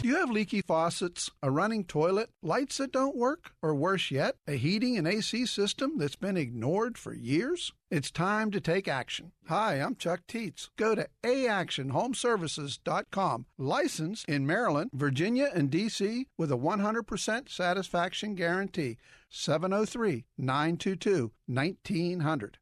Speaker 24: Do you have leaky faucets, a running toilet, lights that don't work, or worse yet, a heating and AC system that's been ignored for years? It's time to take action. Hi, I'm Chuck Teets. Go to aactionhomeservices.com, licensed in Maryland, Virginia, and D.C. with a 100% satisfaction guarantee. 703 922 1900.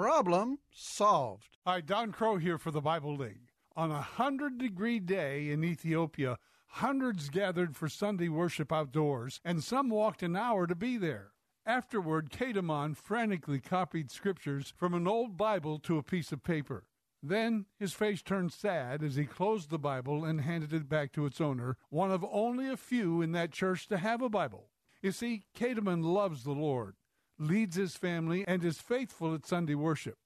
Speaker 24: Problem solved.
Speaker 25: Hi, Don Crow here for the Bible League. On a hundred degree day in Ethiopia, hundreds gathered for Sunday worship outdoors, and some walked an hour to be there. Afterward, Kadamon frantically copied scriptures from an old Bible to a piece of paper. Then his face turned sad as he closed the Bible and handed it back to its owner, one of only a few in that church to have a Bible. You see, Kadamon loves the Lord, leads his family, and is faithful at Sunday worship.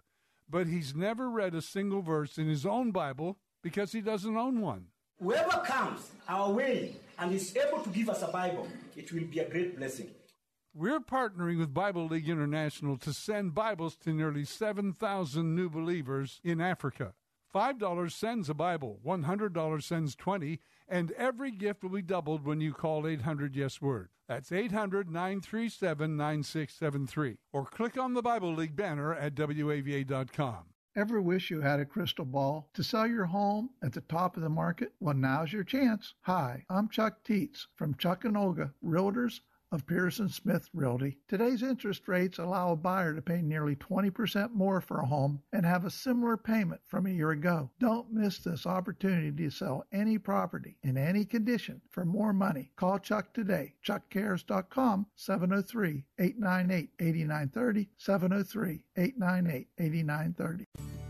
Speaker 25: But he's never read a single verse in his own Bible because he doesn't own one.
Speaker 26: Whoever comes our way and is able to give us a Bible, it will be a great blessing.
Speaker 25: We're partnering with Bible League International to send Bibles to nearly 7,000 new believers in Africa. $5 sends a Bible, $100 sends 20, and every gift will be doubled when you call 800 Yes Word. That's 800 937 9673. Or click on the Bible League banner at WAVA.com.
Speaker 18: Ever wish you had a crystal ball to sell your home at the top of the market? Well, now's your chance. Hi, I'm Chuck Teets from Chuck and Olga, Realtors of Pearson Smith Realty. Today's interest rates allow a buyer to pay nearly 20% more for a home and have a similar payment from a year ago. Don't miss this opportunity to sell any property in any condition for more money. Call Chuck today. ChuckCares.com 703 898 8930 703 898 8930.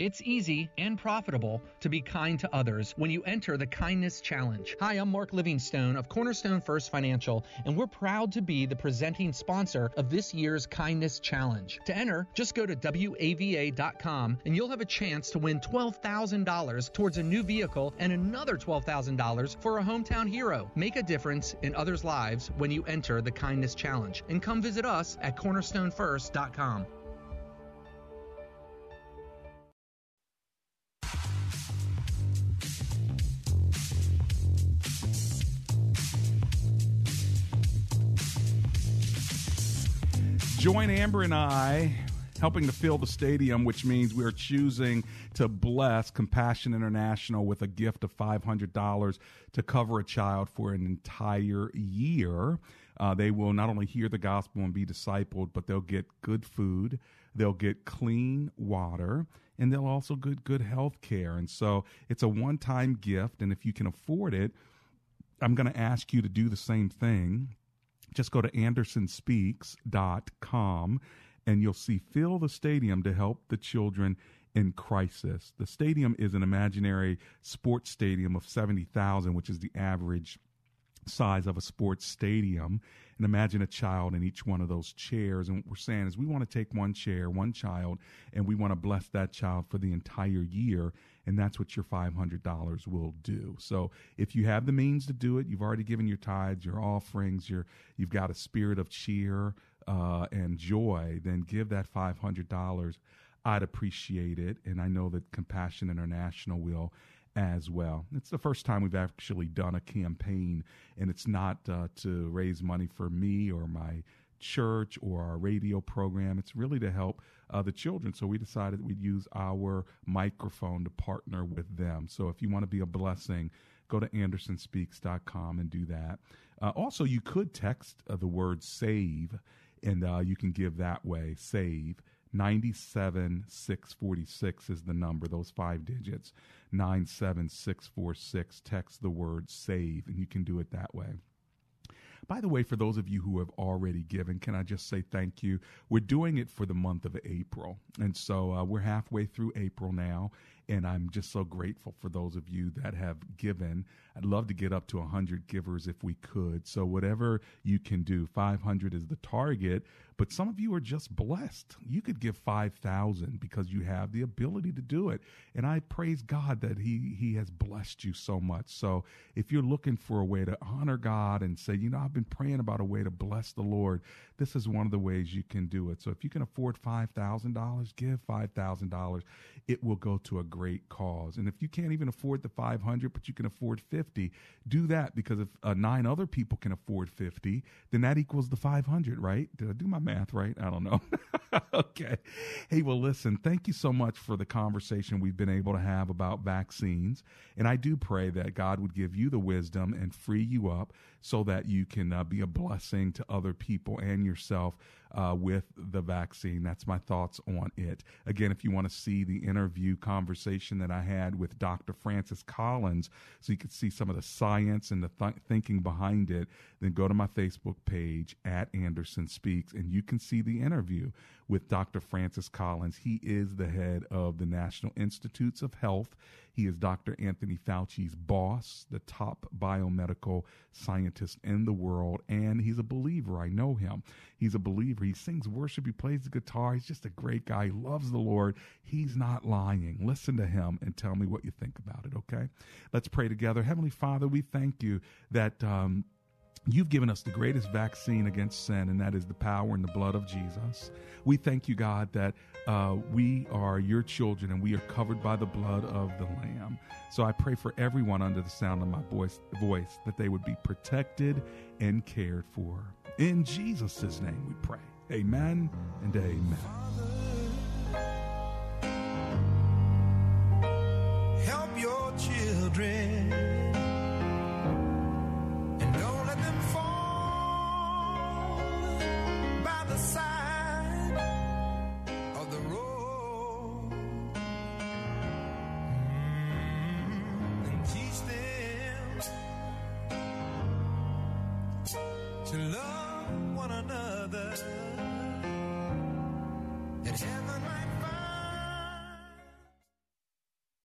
Speaker 27: It's easy and profitable to be kind to others when you enter the Kindness Challenge. Hi, I'm Mark Livingstone of Cornerstone First Financial, and we're proud to be the presenting sponsor of this year's Kindness Challenge. To enter, just go to WAVA.com and you'll have a chance to win $12,000 towards a new vehicle and another $12,000 for a hometown hero. Make a difference in others' lives when you enter the Kindness Challenge. And come visit us at cornerstonefirst.com.
Speaker 2: Join Amber and I helping to fill the stadium, which means we are choosing to bless Compassion International with a gift of $500 to cover a child for an entire year. Uh, they will not only hear the gospel and be discipled, but they'll get good food, they'll get clean water, and they'll also get good health care. And so it's a one time gift. And if you can afford it, I'm going to ask you to do the same thing just go to andersonspeaks.com and you'll see fill the stadium to help the children in crisis. The stadium is an imaginary sports stadium of 70,000, which is the average size of a sports stadium. And imagine a child in each one of those chairs. And what we're saying is we want to take one chair, one child, and we want to bless that child for the entire year. And that's what your $500 will do. So if you have the means to do it, you've already given your tithes, your offerings, your, you've got a spirit of cheer uh, and joy, then give that $500. I'd appreciate it. And I know that Compassion International will as well. It's the first time we've actually done a campaign, and it's not uh, to raise money for me or my church or our radio program. It's really to help uh, the children. So we decided we'd use our microphone to partner with them. So if you want to be a blessing, go to andersonspeaks.com and do that. Uh, also, you could text uh, the word save, and uh, you can give that way save. 97646 is the number, those five digits. 97646. Text the word save, and you can do it that way. By the way, for those of you who have already given, can I just say thank you? We're doing it for the month of April. And so uh, we're halfway through April now. And I'm just so grateful for those of you that have given. I'd love to get up to 100 givers if we could. So, whatever you can do, 500 is the target. But some of you are just blessed. You could give 5,000 because you have the ability to do it. And I praise God that he, he has blessed you so much. So, if you're looking for a way to honor God and say, you know, I've been praying about a way to bless the Lord, this is one of the ways you can do it. So, if you can afford $5,000, give $5,000. It will go to a great cause. And if you can't even afford the 500, but you can afford 50, do that because if uh, nine other people can afford 50, then that equals the 500, right? Did I do my math right? I don't know. okay. Hey, well, listen, thank you so much for the conversation we've been able to have about vaccines. And I do pray that God would give you the wisdom and free you up so that you can uh, be a blessing to other people and yourself uh, with the vaccine. That's my thoughts on it. Again, if you want to see the interview conversation that I had with Dr. Francis Collins, so you can see some of the science and the th- thinking behind it, then go to my Facebook page at Anderson Speaks and you can see the interview with Dr. Francis Collins. He is the head of the National Institutes of Health. He is Dr. Anthony Fauci's boss, the top biomedical scientist in the world, and he's a believer. I know him. He's a believer. He sings worship, he plays the guitar. He's just a great guy. He loves the Lord. He's not lying. Listen to him and tell me what you think about it, okay? Let's pray together. Heavenly Father, we thank you that. Um, You've given us the greatest vaccine against sin, and that is the power and the blood of Jesus. We thank you, God, that uh, we are your children and we are covered by the blood of the Lamb. So I pray for everyone under the sound of my voice, voice that they would be protected and cared for. In Jesus' name we pray. Amen and amen.
Speaker 6: Father, help your children.